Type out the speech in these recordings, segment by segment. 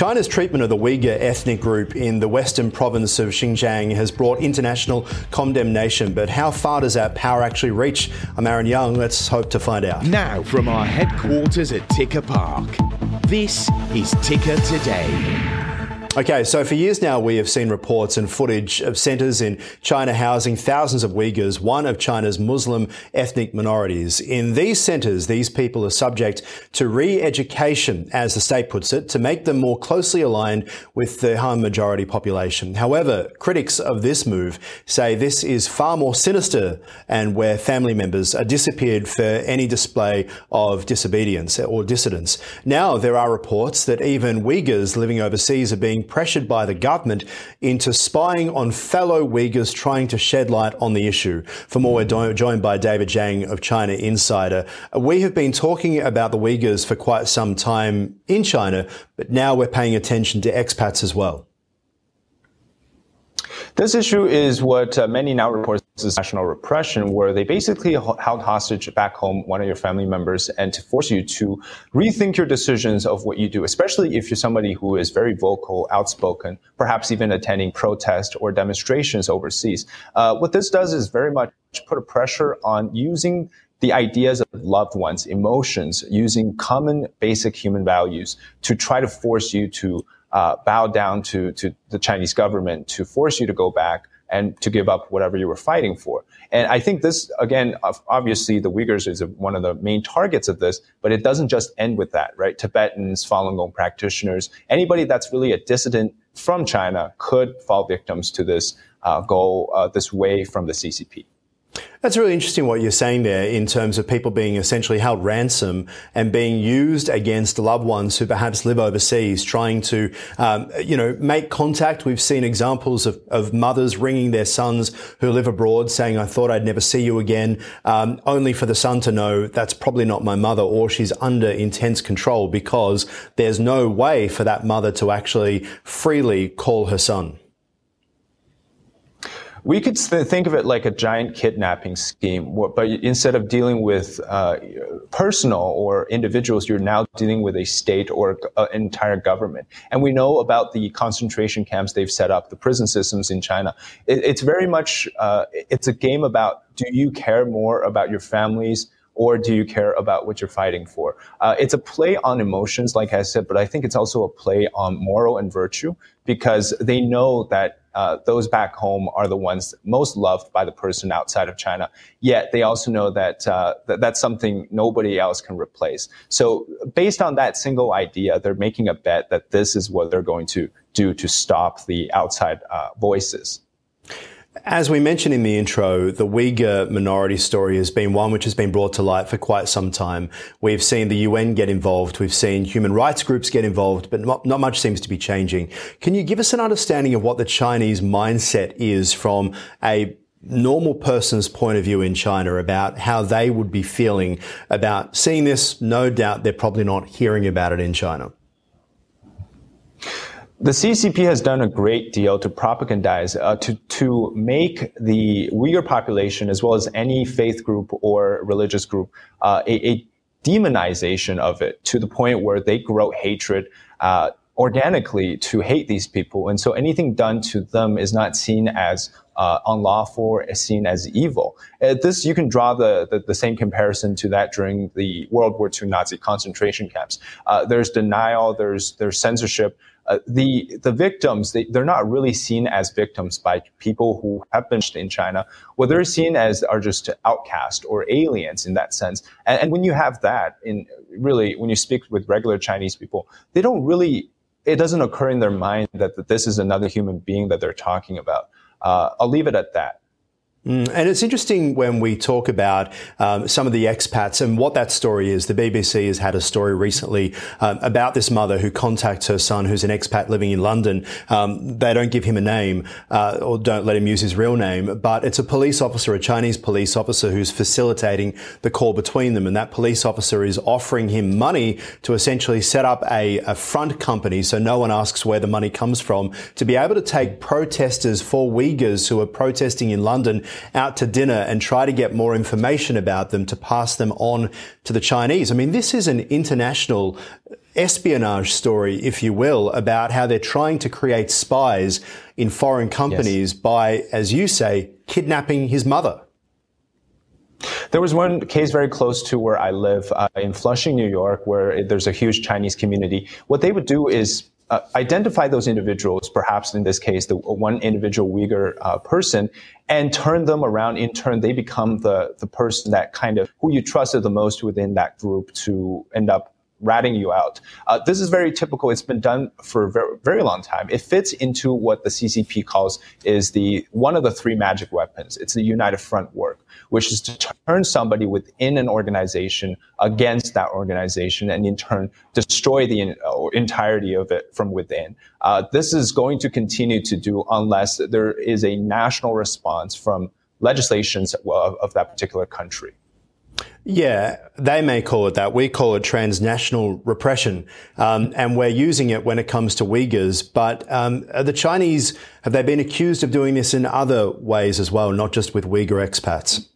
China's treatment of the Uyghur ethnic group in the western province of Xinjiang has brought international condemnation. But how far does that power actually reach? I'm Aaron Young. Let's hope to find out. Now, from our headquarters at Ticker Park, this is Ticker Today. Okay, so for years now, we have seen reports and footage of centres in China housing thousands of Uyghurs, one of China's Muslim ethnic minorities. In these centres, these people are subject to re-education, as the state puts it, to make them more closely aligned with the Han majority population. However, critics of this move say this is far more sinister and where family members are disappeared for any display of disobedience or dissidence. Now, there are reports that even Uyghurs living overseas are being being pressured by the government into spying on fellow Uyghurs trying to shed light on the issue. For more, we're joined by David Zhang of China Insider. We have been talking about the Uyghurs for quite some time in China, but now we're paying attention to expats as well. This issue is what uh, many now report as national repression, where they basically held hostage back home one of your family members and to force you to rethink your decisions of what you do, especially if you're somebody who is very vocal, outspoken, perhaps even attending protests or demonstrations overseas. Uh, what this does is very much put a pressure on using the ideas of loved ones, emotions, using common basic human values to try to force you to uh, bow down to, to the Chinese government to force you to go back and to give up whatever you were fighting for. And I think this, again, obviously the Uyghurs is one of the main targets of this, but it doesn't just end with that, right? Tibetans, Falun Gong practitioners, anybody that's really a dissident from China could fall victims to this uh, goal, uh, this way from the CCP. That's really interesting what you're saying there in terms of people being essentially held ransom and being used against loved ones who perhaps live overseas, trying to, um, you know, make contact. We've seen examples of, of, mothers ringing their sons who live abroad saying, I thought I'd never see you again, um, only for the son to know that's probably not my mother or she's under intense control because there's no way for that mother to actually freely call her son. We could think of it like a giant kidnapping scheme, but instead of dealing with uh, personal or individuals, you're now dealing with a state or an entire government. And we know about the concentration camps they've set up, the prison systems in China. It, it's very much uh, it's a game about do you care more about your families or do you care about what you're fighting for? Uh, it's a play on emotions, like I said, but I think it's also a play on moral and virtue because they know that uh, those back home are the ones most loved by the person outside of China. Yet they also know that, uh, that that's something nobody else can replace. So based on that single idea, they're making a bet that this is what they're going to do to stop the outside uh, voices. As we mentioned in the intro, the Uyghur minority story has been one which has been brought to light for quite some time. We've seen the UN get involved, we've seen human rights groups get involved, but not, not much seems to be changing. Can you give us an understanding of what the Chinese mindset is from a normal person's point of view in China about how they would be feeling about seeing this? No doubt they're probably not hearing about it in China. The CCP has done a great deal to propagandize, uh, to, to make the Uyghur population, as well as any faith group or religious group, uh, a, a, demonization of it to the point where they grow hatred uh, organically to hate these people. And so anything done to them is not seen as uh, unlawful, is seen as evil. Uh, this, you can draw the, the, the, same comparison to that during the World War II Nazi concentration camps. Uh, there's denial, there's, there's censorship, uh, the the victims they, they're not really seen as victims by people who have been in China. What they're seen as are just outcast or aliens in that sense. And, and when you have that, in really when you speak with regular Chinese people, they don't really. It doesn't occur in their mind that, that this is another human being that they're talking about. Uh, I'll leave it at that. Mm, and it's interesting when we talk about um, some of the expats and what that story is. The BBC has had a story recently um, about this mother who contacts her son, who's an expat living in London. Um, they don't give him a name uh, or don't let him use his real name, but it's a police officer, a Chinese police officer, who's facilitating the call between them. And that police officer is offering him money to essentially set up a, a front company, so no one asks where the money comes from, to be able to take protesters for Uyghurs who are protesting in London out to dinner and try to get more information about them to pass them on to the Chinese. I mean, this is an international espionage story, if you will, about how they're trying to create spies in foreign companies yes. by, as you say, kidnapping his mother. There was one case very close to where I live uh, in Flushing, New York, where there's a huge Chinese community. What they would do is uh, identify those individuals, perhaps in this case, the one individual Uyghur uh, person, and turn them around. In turn, they become the, the person that kind of who you trusted the most within that group to end up ratting you out. Uh, this is very typical. It's been done for a very, very long time. It fits into what the CCP calls is the one of the three magic weapons. It's the united front work, which is to turn somebody within an organization against that organization and in turn destroy the uh, entirety of it from within. Uh, this is going to continue to do unless there is a national response from legislations of, of that particular country. Yeah, they may call it that. We call it transnational repression. Um, and we're using it when it comes to Uyghurs. But um, the Chinese, have they been accused of doing this in other ways as well, not just with Uyghur expats?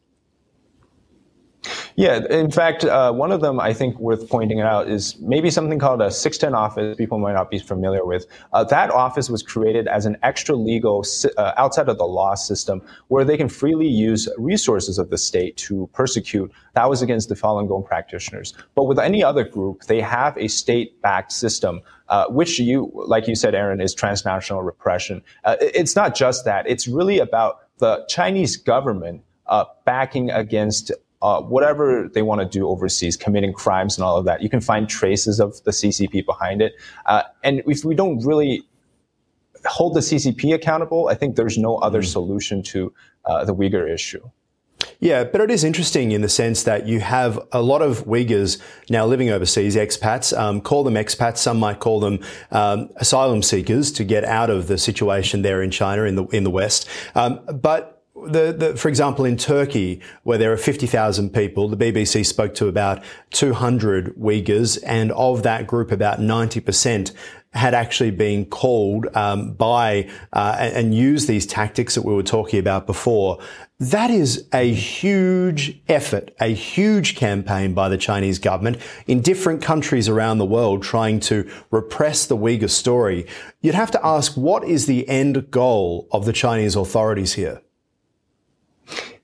Yeah, in fact, uh, one of them I think worth pointing out is maybe something called a 610 office. People might not be familiar with. Uh, that office was created as an extra legal uh, outside of the law system where they can freely use resources of the state to persecute. That was against the Falun Gong practitioners. But with any other group, they have a state-backed system uh, which you, like you said, Aaron, is transnational repression. Uh, it's not just that. It's really about the Chinese government uh, backing against uh, whatever they want to do overseas, committing crimes and all of that. You can find traces of the CCP behind it. Uh, and if we don't really hold the CCP accountable, I think there's no other mm. solution to uh, the Uyghur issue. Yeah, but it is interesting in the sense that you have a lot of Uyghurs now living overseas, expats. Um, call them expats. Some might call them um, asylum seekers to get out of the situation there in China in the in the West. Um, but the, the, for example, in Turkey, where there are 50,000 people, the BBC spoke to about 200 Uyghurs, and of that group, about 90% had actually been called um, by uh, and used these tactics that we were talking about before. That is a huge effort, a huge campaign by the Chinese government in different countries around the world trying to repress the Uyghur story. You'd have to ask, what is the end goal of the Chinese authorities here?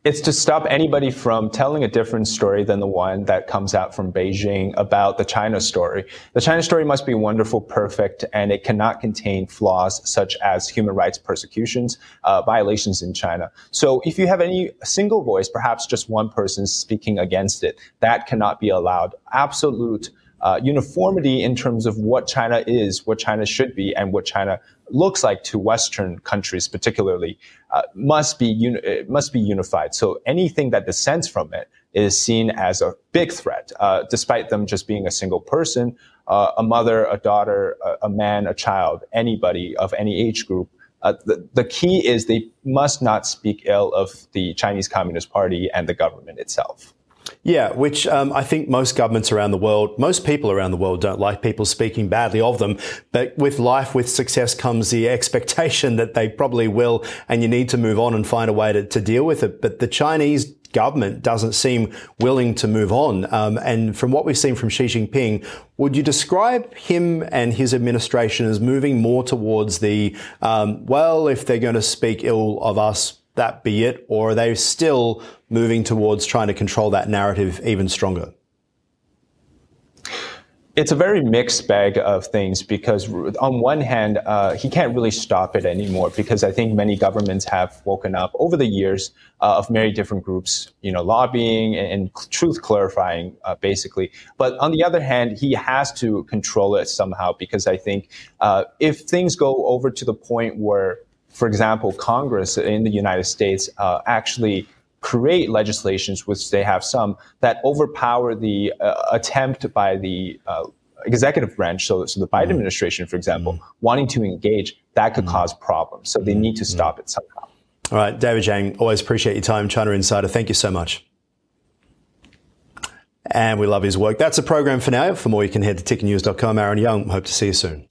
It's to stop anybody from telling a different story than the one that comes out from Beijing about the China story. The China story must be wonderful, perfect, and it cannot contain flaws such as human rights persecutions, uh, violations in China. So if you have any single voice, perhaps just one person speaking against it, that cannot be allowed. Absolute uh, uniformity in terms of what China is, what China should be, and what China looks like to Western countries, particularly, uh, must be uni- must be unified. So anything that dissents from it is seen as a big threat, uh, despite them just being a single person, uh, a mother, a daughter, a, a, man, a child, anybody of any age group. Uh, the, the key is they must not speak ill of the Chinese Communist Party and the government itself. Yeah, which um, I think most governments around the world, most people around the world don't like people speaking badly of them. But with life, with success comes the expectation that they probably will, and you need to move on and find a way to, to deal with it. But the Chinese government doesn't seem willing to move on. Um, and from what we've seen from Xi Jinping, would you describe him and his administration as moving more towards the, um, well, if they're going to speak ill of us, that be it? Or are they still moving towards trying to control that narrative even stronger? It's a very mixed bag of things because, on one hand, uh, he can't really stop it anymore because I think many governments have woken up over the years uh, of many different groups, you know, lobbying and, and truth clarifying, uh, basically. But on the other hand, he has to control it somehow because I think uh, if things go over to the point where for example, Congress in the United States uh, actually create legislations, which they have some, that overpower the uh, attempt by the uh, executive branch, so, so the Biden mm. administration, for example, mm. wanting to engage, that could mm. cause problems. So they need to stop it somehow. All right, David Zhang, always appreciate your time, China Insider. Thank you so much. And we love his work. That's a program for now. For more, you can head to tickernews.com. Aaron Young, hope to see you soon.